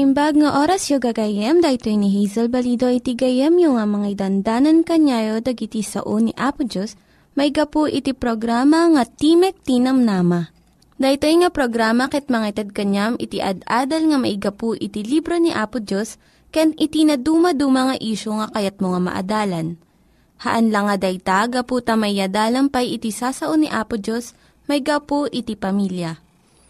Naimbag nga oras yung gagayem, dahito ni Hazel Balido iti gayem yung nga mga dandanan kanyayo dagiti sao ni Apo Diyos, may gapu iti programa nga Timek Tinam Nama. Dahito nga programa ket mga itad kanyam iti ad-adal nga maigapu iti libro ni Apo Diyos, ken iti na dumaduma nga isyo nga kayat mo nga maadalan. Haan lang nga dayta, gapu tamayadalam pay iti sasao ni Apo Diyos, may gapu iti pamilya.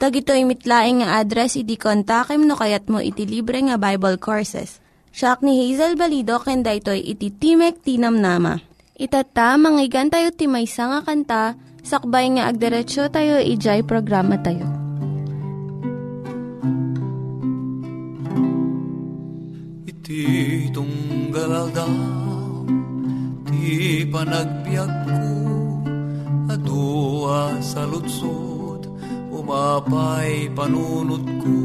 Tag ito mitlaing nga address iti kontakem no kayat mo iti libre nga Bible Courses. Siya ni Hazel Balido ken daytoy iti Timek Tinamnama. Itata manggigan tayo ti maysa nga kanta sakbay nga agderetsyo tayo ijay programa tayo. Iti tunggal daw ti panagbiag ko adua sa lutsod umapay panunot ko.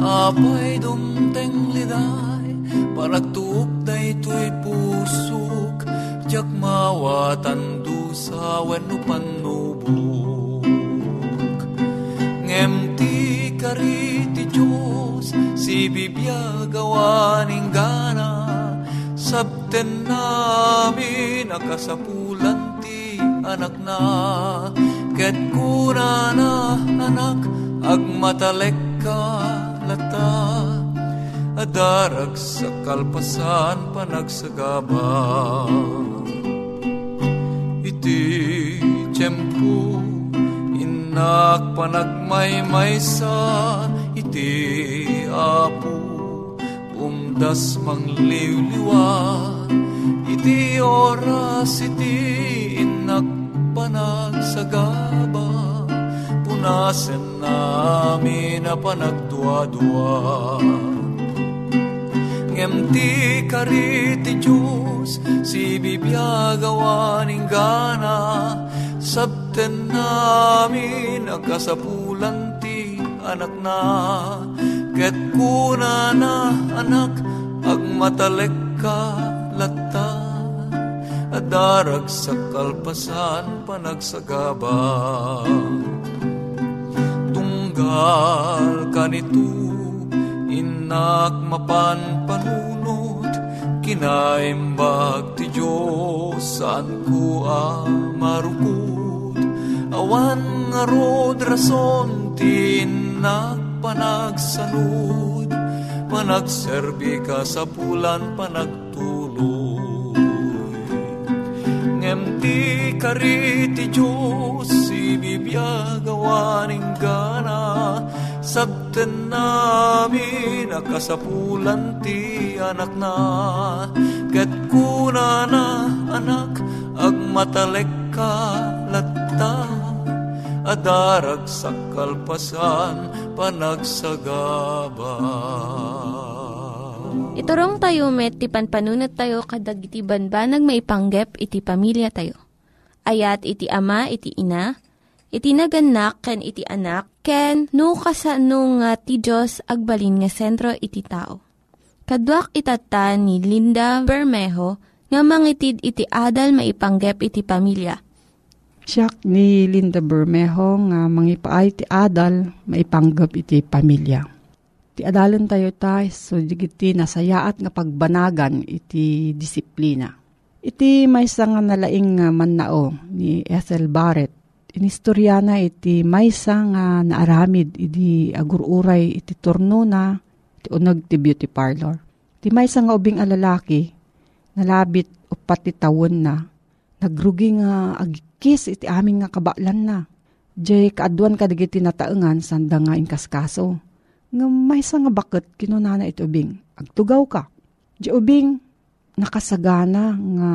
Apay dumteng liday panagtuok day to'y pusok. Jak mawatan du sa wenno panubok. Ngem ti kari ti Diyos si bibiyag awaning gana. Sabten namin akasapulan ti anak na ket kuna na anak agmatalek ka lata? Adarag sa kalpasan panagsagaba iti tiyempo inak panagmaymaysa iti apo umdas mangliwliwa iti oras iti panagsagaba punasen namin na panagdua-dua ngem ti kari ti Diyos si bibiyagawaning gana. Sabten namin akasapulan ti anak na. Ket kuna na anak agmatalek ka latta adarag sa kalpasan panagsagaba tunggal kanito inak mapan panunot kinaimbag ti Diyos saan ko amarukot awan nga rod rason tinak panagsanod. Panagserbi ka sa pulan panagtuloy ti kari ti Diyos ibibiyagawaning gana sabten namin akasapulan ti anak na ket kuna na anak agmatalek ka latta adarag sa kalpasan panagsagaba. Iturong tayo met, ti panpanunat tayo kadag iti banbanag maipanggep iti pamilya tayo. Ayat iti ama, iti ina, iti naganak, ken iti anak, ken no kasano nga ti Diyos agbalin nga sentro iti tao. Kaduak itata ni Linda Bermejo, nga mangitid iti adal maipanggep iti pamilya. Siyak ni Linda Bermejo nga mangipaay ti adal maipanggep iti pamilya. Ti adalan tayo tayo so digiti nasayaat nga pagbanagan iti disiplina. Iti maysa nga nalaing nga mannao ni Ethel Barrett. Inistoryana iti maysa nga naaramid iti agururay iti turno na iti unag ti beauty parlor. Ti maysa nga ubing alalaki nalabit upat ti na nagrugi nga agikis iti aming nga kabaklan na. Jay kaaduan kadigiti nataengan sanda nga inkaskaso. Nga maysa nga bakit kinunana iti ubing. Agtugaw ka. Di ubing nakasagana nga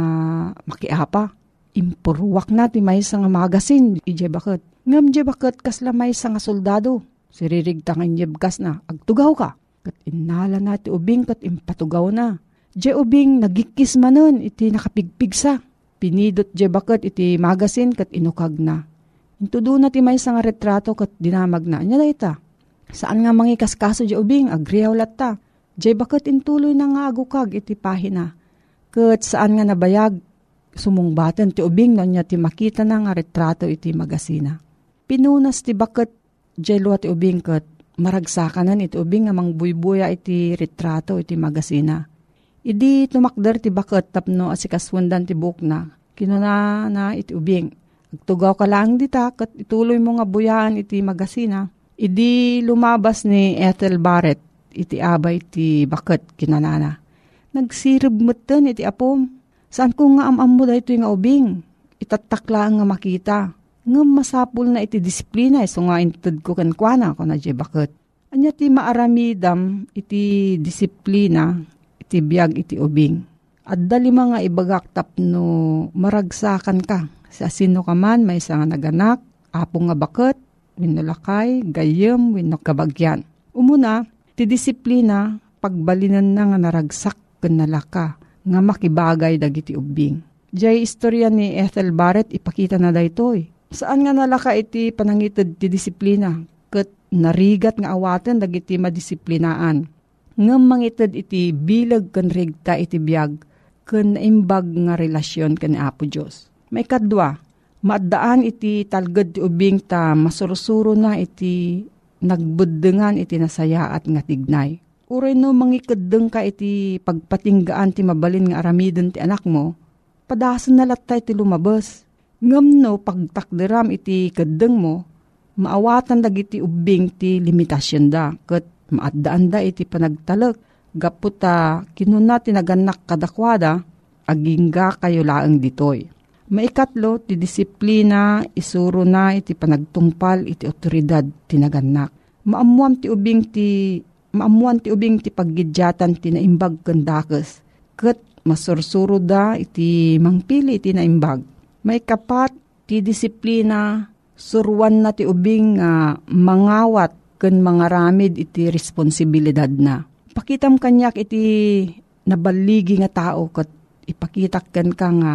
makiapa. Impurwak na ti maysa nga magasin. Ije bakit. Ngam je bakit kasla maysa nga soldado. Siririgtang inyebkas na. Agtugaw ka. Kat inala na ti ubing kat impatugaw na. Je ubing nagikis manon iti nakapigpigsa. Pinidot je bakit iti magasin kat inukag na. Intudo na ti maysa nga retrato kat dinamag na. Anya ita. Saan nga mangikas kaso je ubing agriyaw latta. Je bakit intuloy na nga agukag iti pahina. Kat saan nga nabayag sumungbatan ti ubing no niya ti makita na nga retrato iti magasina. Pinunas ti bakit jelo ti ubing kat maragsakanan iti ubing nga mangbuybuya iti retrato iti magasina. Idi tumakder ti bakit tapno asikaswandan ti buk na. Kinuna na iti ubing. Agtugaw ka lang dita kat ituloy mo nga buyaan iti magasina. Idi lumabas ni Ethel Barrett iti abay iti bakit kinanana. Nagsirib mutan iti apom. Saan ko nga amam mo dahito nga ubing? Itatakla nga makita. Nga masapul na iti disiplina iso nga intad ko kankwana ko na bakit. Anya ti maaramidam iti disiplina iti biyag iti ubing. At dali mga ibagak tapno maragsakan ka. Sa sino ka man may nga naganak, apong nga bakit, winulakay, gayem, winokabagyan. Umuna, ti disiplina, pagbalinan na nga naragsak kanalaka nga makibagay dagiti ubing. Diyay istorya ni Ethel Barrett ipakita na daytoy. Saan nga nalaka iti panangitid ti disiplina? Kat narigat nga awaten dagiti madisiplinaan. Ngam mangitid iti bilag kan rigta iti biyag kan imbag nga relasyon kan Apo Diyos. May kadwa, maadaan iti talgad ti ubing ta masursuro na iti nagbuddengan iti nasayaat nga tignay. Uray no mangikadeng ka iti pagpatinggaan ti mabalin nga aramiden ti anak mo, padasan na latay ti lumabas. Ngam no pagtakderam iti kadeng mo, maawatan dagiti ubing ti limitasyon da, kat maadaan da iti panagtalak, gaputa kinuna tinaganak kadakwada, agingga kayo laang ditoy. Maikatlo, ti disiplina, isuro na iti panagtungpal iti otoridad tinaganak. Maamuam ti ubing ti maamuan ti ubing ti paggidyatan ti naimbag kandakas. Kat masursuro da iti mangpili iti naimbag. May kapat ti disiplina, suruan na ti ubing nga mangawat ken mangaramid iti responsibilidad na. Pakitam kanyak iti nabaligi nga tao kat ipakitak ken ka nga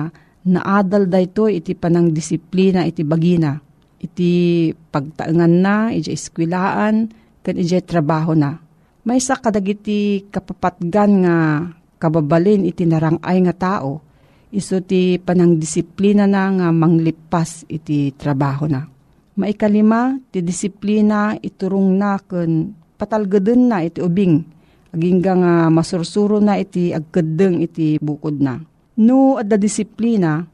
naadal dayto iti panang disiplina iti bagina. Iti pagtaengan na, iti eskwilaan, ken iti trabaho na. May sa kadagiti kapapatgan nga kababalin iti narangay nga tao, iso ti panang disiplina na nga manglipas iti trabaho na. Maikalima, ti disiplina iturong na ken patalgaden na iti ubing, agingga nga masursuro na iti agkadeng iti bukod na. No, adda disiplina,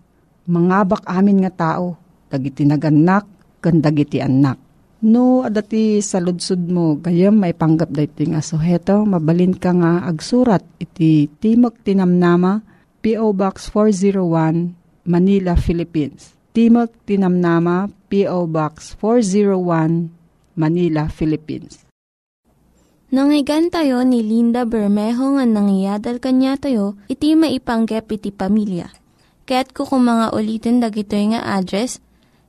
mangabak amin nga tao, dagiti naganak, ken dagiti anak. No, adati sa ludsud mo, gayam may panggap dayto nga. So, heto, mabalin ka nga agsurat iti Timog Tinamnama, P.O. Box 401, Manila, Philippines. Timog Tinamnama, P.O. Box 401, Manila, Philippines. Nangyigan tayo ni Linda Bermejo nga nangyadal kanya tayo, iti maipanggep iti pamilya. Kaya't kukumanga ulitin dagito nga address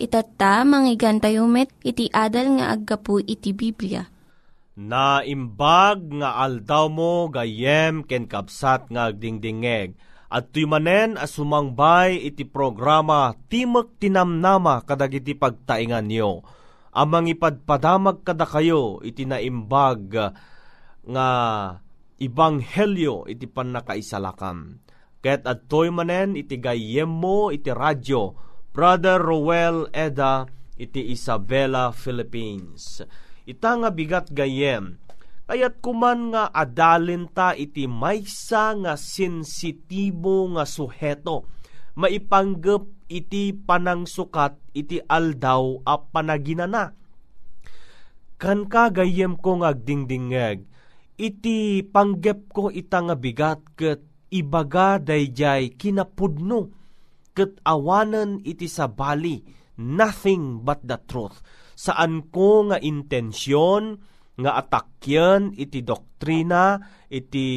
Itatta, manggigan tayo met, iti adal nga aggapu iti Biblia. Naimbag nga aldaw mo gayem ken kapsat nga agdingdingeg. At manen asumangbay iti programa Timek Tinamnama kadagiti pagtaingan niyo. Amang ipadpadamag kada kayo iti naimbag nga ibanghelyo iti panakaisalakan. Ket adtoy manen iti gayem mo iti radyo Brother Roel Eda iti Isabela, Philippines. Ita nga bigat gayem, kayat kuman nga adalin ta iti maysa nga sensitibo nga suheto, maipanggep iti panangsukat iti aldaw a panaginana. Kan ka gayem ko nga agdingdingeg, iti panggep ko ita nga bigat ket ibaga dayjay kinapudno ket awanen iti sabali nothing but the truth. Saan ko nga intensyon nga atakyan iti doktrina iti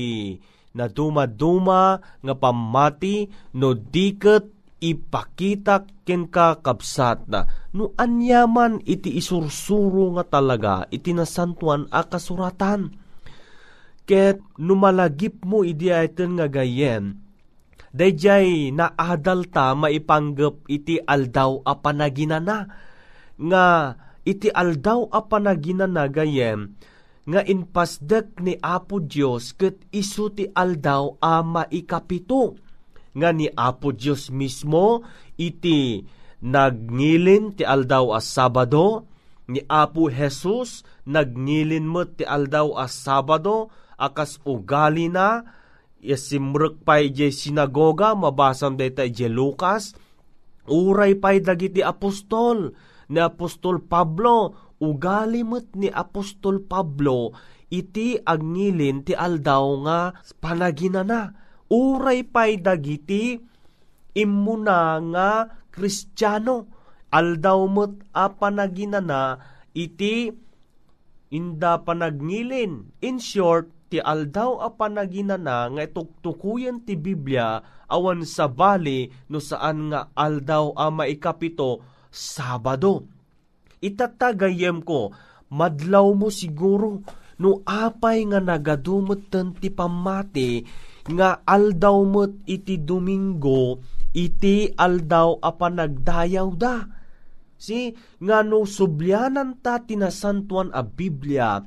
naduma-duma nga pamati no diket ipakita ken ka kabsat na no anyaman iti isursuro nga talaga iti nasantuan a kasuratan. Ket numalagip mo idi nga gayen dayjay naadal ta maipanggep iti aldaw a panaginana nga iti aldaw a panaginana gayem nga inpasdek ni Apo Dios ket isu ti aldaw a maikapito. Nga ni Apo Dios mismo iti nagnilin ti aldaw a Sabado ni Apo Jesus nagnilin mo ti aldaw a Sabado akas ugali na yasimrek pay je sinagoga mabasam deta je Lucas. Uray pay dagiti apostol ni apostol Pablo. Ugali met ni apostol Pablo iti agngilin ti aldaw nga panaginana uray pay dagiti immuna nga kristyano aldaw met a panaginana iti inda panagnilin. In short ti aldaw a panaginana nga ituktukuyan ti Biblia awan sa bali no saan nga aldaw a maikapito Sabado. Itatagayem ko, madlaw mo siguro no apay nga nagadumot ti pamati nga aldaw mo't iti Domingo iti aldaw a panagdayaw da. Si nga no subyanan ta tinasantuan a Biblia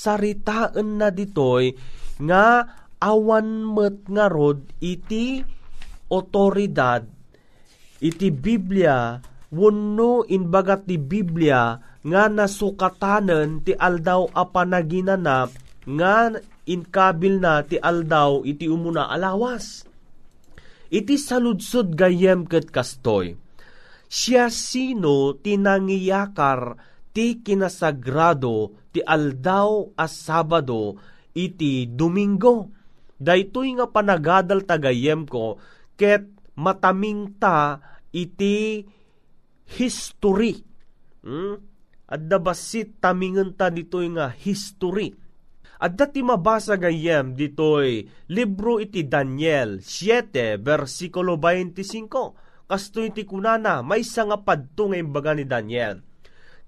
saritaan na ditoy nga awan met nga rod iti otoridad iti Biblia wenno inbagat ti Biblia nga nasukatanen ti aldaw a panaginana nga inkabil na ti aldaw iti umuna alawas. Iti saludsod gayem ket kastoy. Siya sino tinangiyakar ti kinasagrado ti aldaw a Sabado iti Domingo. Daytoy nga panagadal tagayem ko ket mataming ta iti history. Hmm? At dabasit tamingan ta ditoy nga history. At dati mabasa gayem ditoy libro iti Daniel 7 versikulo 25. Kasto iti kunana may nga padto nga imbaga ni Daniel.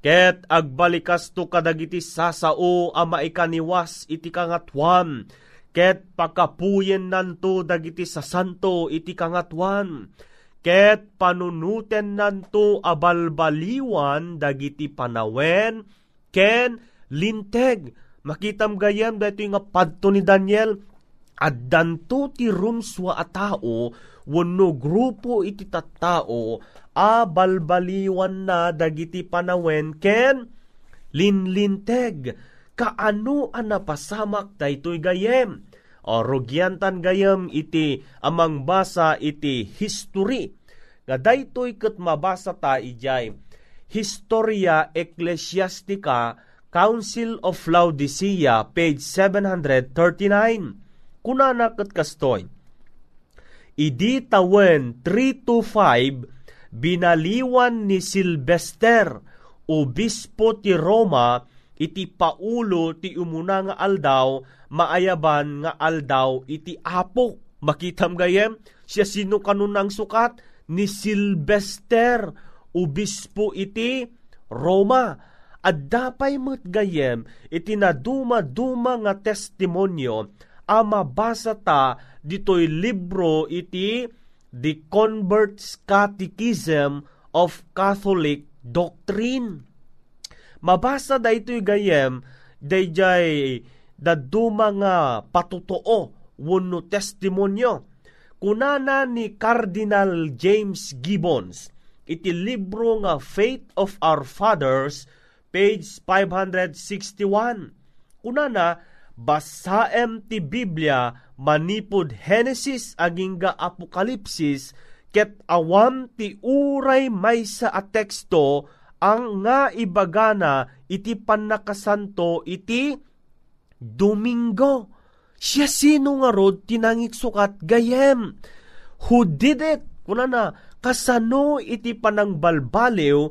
Ket agbalikas to kadagiti sasao a maikaniwas iti kangatwan. Ket pakapuyen nanto dagiti sasanto iti kangatwan. Ket panunuten nanto abalbaliwan dagiti panawen. Ken linteg makitam gayam daytoy nga padto ni Daniel? Addanto ti rumswa a tao wenno grupo iti tattao a balbaliwan na dagiti panawen ken linlinteg. Kaano a napasamak daytoy gayem? O rugyantan gayam iti amang basa iti history. Nga daytoy ket mabasa ta ijay Historia Ecclesiastica Council of Laodicea page 739 kunana ket kastoy? Idi tawen 3 to 5 binaliwan ni Silvester obispo ti Roma iti paulo ti umuna nga aldaw maayaban nga aldaw iti apo Makitam gayem, siya sino kanunang sukat ni Silvester, ubispo iti Roma. At dapay mo't gayem, iti na duma-duma nga testimonyo, ama basa ta dito'y libro iti The Convert's Catechism of Catholic Doctrine. Mabasa da ito'y gayem, dayjay da duma nga patutoo wano testimonyo. Kunana ni Cardinal James Gibbons, iti libro nga Faith of Our Fathers, page 561. Kunana, basaem ti Biblia manipod Genesis aging ga Apokalipsis ket awam ti uray may sa a teksto ang nga ibagana iti panakasanto iti Domingo. Siya sino nga rod tinangik sukat gayem. Who did it? Kuna na, kasano iti panangbalbaliw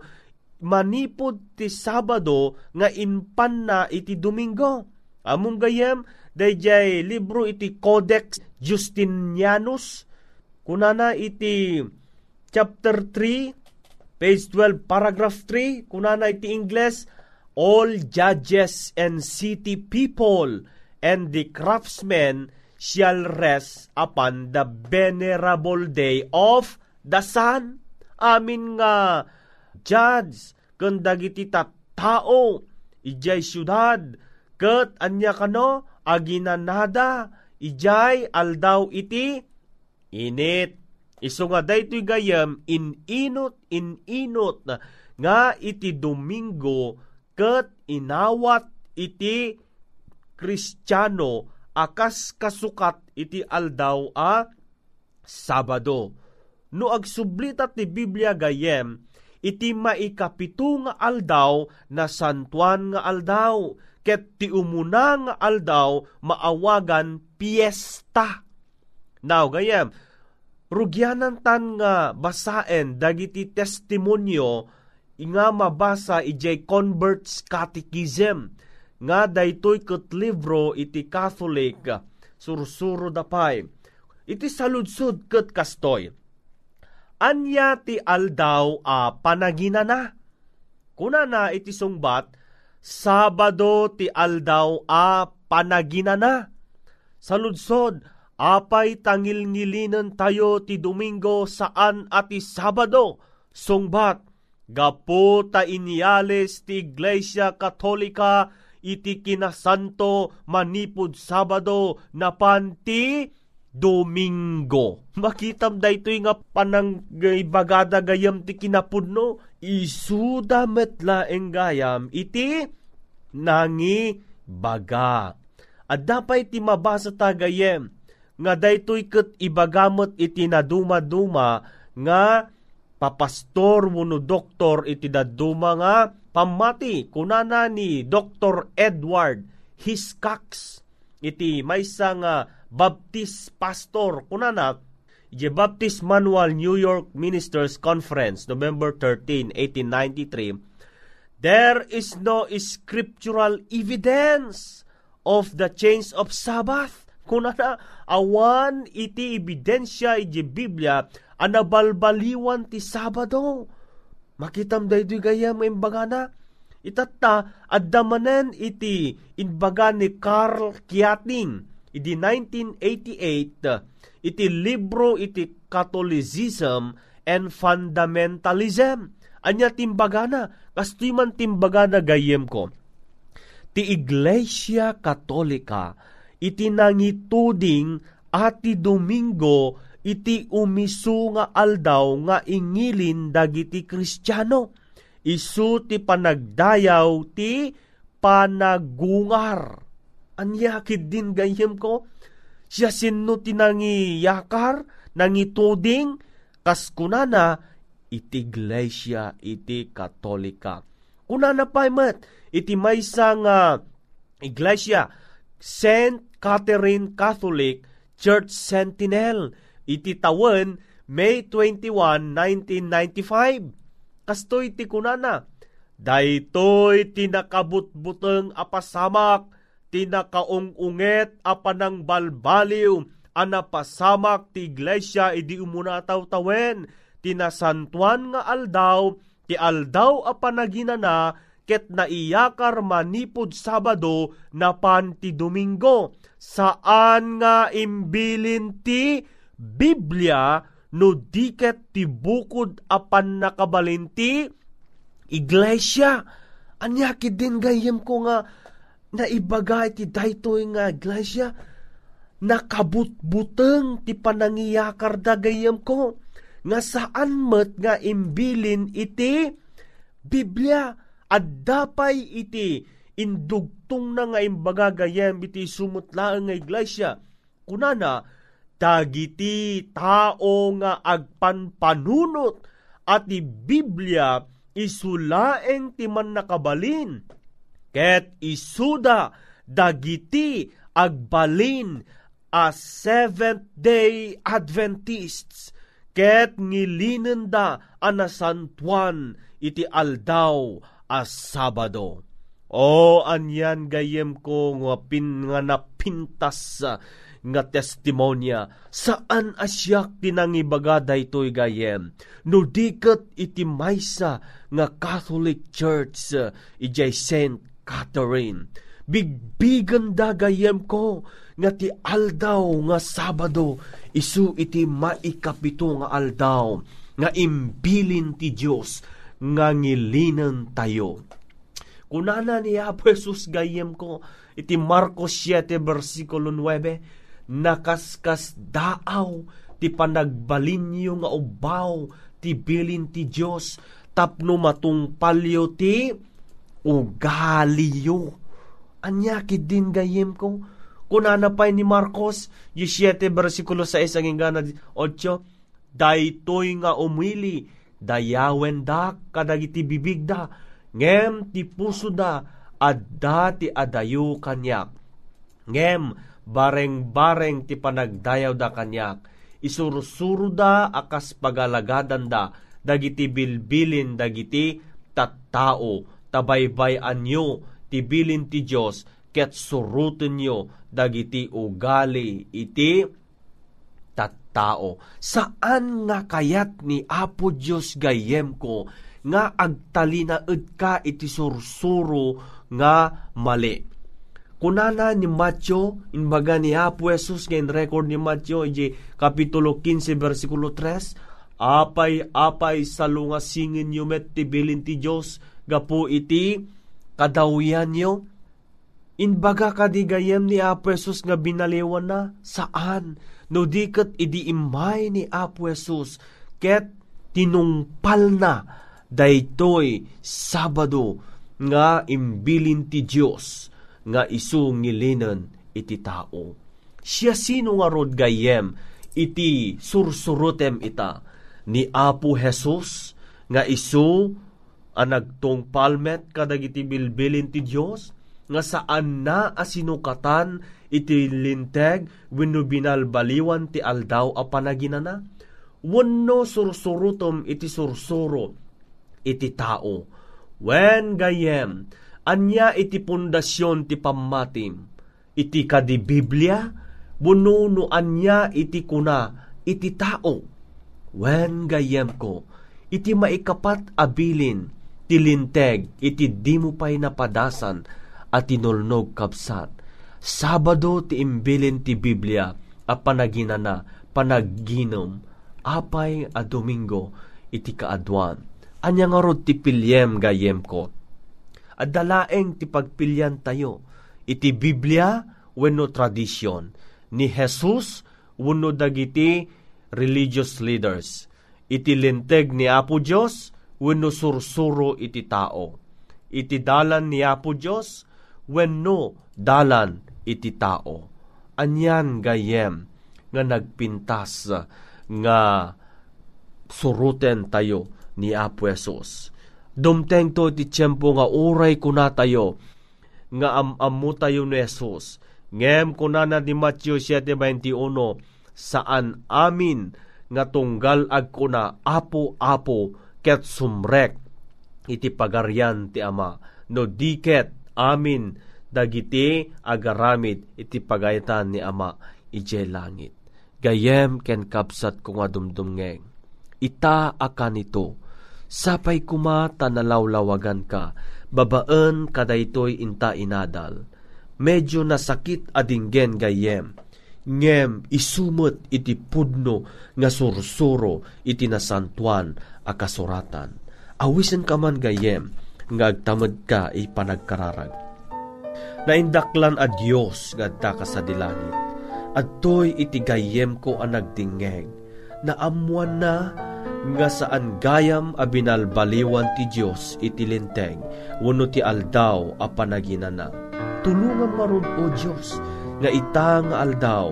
manipod ti Sabado nga inpan na iti Domingo. Among gayem, dayjay libro iti Codex Justinianus, kunana iti chapter 3, page 12, paragraph 3, kunana iti Ingles, all judges and city people and the craftsmen shall rest upon the venerable day of the sun. Amin nga judge ken dagiti tao ijay syudad ket anya kano? Aginanada ijay aldaw iti init. Iso nga daytoy gayam ininot ininot nga iti Domingo ket inawat iti Kristiyano. Akas kasukat iti aldaw a Sabado. No agsublita ti Biblia gayem, iti maikapito nga aldaw na santuan nga aldaw, ket ti umuna nga aldaw maawagan piyesta. Now gayem, rugyanan tan nga basaen dagiti testimonyo nga mabasa ijay Converts Catechism nga daytoy ket libro iti Catholic sursuro dapay. Iti saludsud ket kastoy. Anya ti aldaw a panaginana. Kuna na iti sungbat, Sabado ti aldaw a panaginana. Saludsod, apay tangil-ngilinen tayo ti Domingo saan ati Sabado. Sungbat, gapo ta inyales ti Iglesia Katolika iti kinasanto manipod Sabado na panti Domingo. Makitam da ito nga panang bagada gayam ti kinapudno, isuda metla eng gayam iti nangi baga. At dapat ti mabasa ta gayem, nga daytoy ket ibagamot iti naduma-duma nga papastor muno doktor iti daduma nga pamati kunana ni Dr. Edward Hiscox iti maysa nga Baptist pastor kunana iti Baptist Manual New York Ministers Conference November 13, 1893 There is no scriptural evidence of the change of Sabbath. Kunana awan iti ebidensya iti Biblia anabalbaliwan ti Sabado. Makitam daytoy gaya mo imbagana. Itatta, addamanen iti inbaga ni Carl Kiating iti 1988 iti libro iti Catholicism and Fundamentalism. Anya timbagana, kastoy man timbagana gayem ko. Ti Iglesia Katolika iti nangituding ati Domingo iti umisu nga aldaw nga ingilin dagiti Kristiyano. Isu ti panagdayaw ti panagungar. Anyakid din gayem ko, siya sino tinangiyakar, nangituding, kas kunana, iti iglesia, iti katolika. Kunana pa imat, iti maysa nga iglesia, St. Catherine Catholic Church Sentinel, iti tawen May 21, 1995. Kastoy ti kunana, daytoy tinakabutbuteng apasamak, tinakaungunget apanang balbaliw, anapasamak ti iglesia idi umuna tawen. Tinasantuan nga aldaw ti aldaw a panaginana ket naiyakar manipod Sabado na pan ti Domingo. Saan nga imbilin ti Biblia no diket ti bukod apan nakabalinti iglesia? Anya din gayem ko nga na ibaga ti daytoy nga iglesia nakabutbuteng ti panangiyakar da gayem ko nga saan met nga imbilin iti Biblia at dapay iti indugtong na nga imbaga gayem iti sumutlaan nga iglesia. Kunana dagiti tao nga agpanpanunot at ti Biblia isulaeng ti man nakabalin ket isuda dagiti agbalin a Seventh Day Adventists ket ngilinenda anasantuan iti aldaw a Sabado. O anyan gayem ko nga nga napintas nga testimonya saan asyak tinangibaga daytoy gayem no diket iti maysa nga Catholic Church ijay Saint Catherine bigbigan da gayem ko nga ti aldaw nga Sabado isu iti maikapito nga aldaw nga imbilin ti Dios nga ngilinan tayo. Kunana ni Apo Jesus gayem ko iti Marcos 7 versikulo 9 nakaskas daaw ti panagbalinyo nga ubaw ti bilin ti Dios tapno matungpalyo ti ugaliyo. Anya din gayem ko. Kunana pa ni Marcos 17 versikulo 6 ang ingana 8 daytoy nga umili dayawen da kadagiti bibigda ngem ti puso da adda ti adayo kanyak ngem bareng-bareng ti panagdayaw da kanyak, isursuro da akas pagalagadan da, dagiti bilbilin dagiti tattao, tabaybay anyo, ti bilin ti Diyos, ket surutin nyo, dagiti ugali, iti tattao. Saan nga kayat ni Apo Diyos gayem ko, nga agtalina ka iti sursuro nga mali kunana ni Matyo, inbaga ni Apo Jesus, ngayon record ni Matyo, iji kapitulo 15, versikulo 3, apay-apay sa lungasingin nyo met tibilin ti Diyos, gapo iti kadawian nyo. Inbaga kadigayem ni Apo Jesus nga binaliwan na, saan? No dikat idi imay ni Apo Jesus, ket tinungpal na, daytoy Sabado, nga imbilin ti Diyos nga isu ngilinan iti tao. Siya sino nga rod gayem iti sursurutem ita ni Apo Jesus nga isu anagtong palmet kadag iti bilbilin ti Dios nga saan na asinukatan iti linteg wenno binalbaliwan ti aldaw a panaginana? Wenno sursurutom iti sursuro iti tao. Wen gayem anya iti pundasyon ti pammatim, iti kadi Biblia, bununo anya iti kuna, iti tao. Wen gayem ko, iti maikapat abilin, ti linteg, iti di mo pa'y napadasan, at tinulnog kapsat. Sabado ti imbilin ti Biblia, a panaginana, panaginom, apay a Domingo, iti kaadwan. Anya nga rod ti pilyem gayem ko, adalaeng ti pagpilyan tayo. Iti Biblia wenno tradisyon ni Jesus wenno dagiti religious leaders. Iti linteg ni Apo Dios wenno sursuro iti tao. Iti dalan ni Apo Dios wenno dalan iti tao. Anyan gayem nga nagpintas nga suruten tayo ni Apo Jesus Dumteng to ti tiyempo nga uray kuna tayo, nga am-amu tayo ni Jesus. Ngem kunana di Matthew 7.21, saan amin nga tunggal ag kuna apo-apo ket sumrek iti pagaryan ti ama no diket amin dagiti agaramid iti pagaytan ni ama ije langit. Gayem ken kapsat ko nga dumdumngeng. Ita akan ito. Sapay kuma tanalawlawagan ka. Babaan kadaytoy inta inadal. Medyo nasakit adinggen gayem. Ngem isumot iti pudno nga sursuro iti nasantuan a kasuratan. Awisen ka man gayem nga agtamad ka ipanagkararag. Naindaklan a Diyos gadta ka sa dilangit Adtoy iti gayem ko ang nagdingeg, na amuan na nga saan gayam a binalbaliwan ti Diyos iti linteng, wano ti aldaw a panaginana. Tulungan marod o Diyos, nga ita nga aldaw,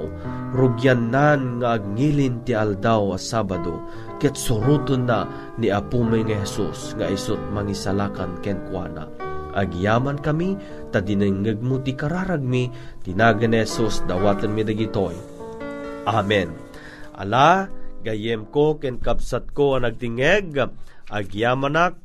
rugyanan nga agngilin ti aldaw a Sabado, ket suruton na ni Apumay nga Jesus nga isot mangisalakan ken kuana agyaman kami, ta dinengeg mo ti kararagmi, tinagan ni Jesus, dawatan mi dagitoy. Amen. Ala, gayem ko ken kapsat ko ang nagtingeg, agyamanak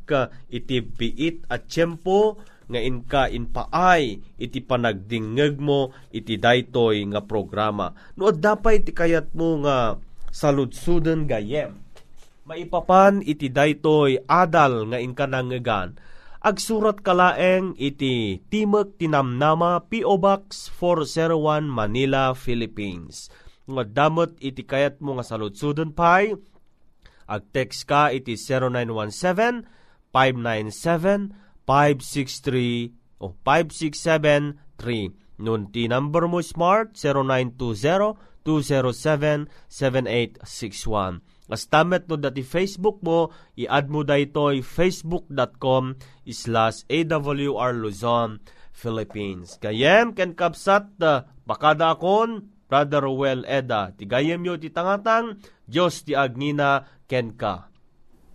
iti piit at tiyempo, nga inka inpaay iti panagdingeg mo iti daytoy nga programa. No dapay ti kayat mo nga saludsuden gayem. Maipapan iti daytoy adal nga inka nangegan Agsurat kalaeng iti Timok Tinamnama P.O. Box 401 Manila, Philippines. Nga damot iti kayat mo nga saludsudon pay. Ag text ka iti 0917 597 563 o 5673. Nun ti number mo smart 0920 207 7861 Kastamet no dati Facebook mo, i-add mo daytoy facebook.com slash AWR Luzon, Philippines. Kayem ken kapsat uh, bakada akon, Brother Well Eda, tigayem yo ti tangatang, Diyos ti agnina ken ka.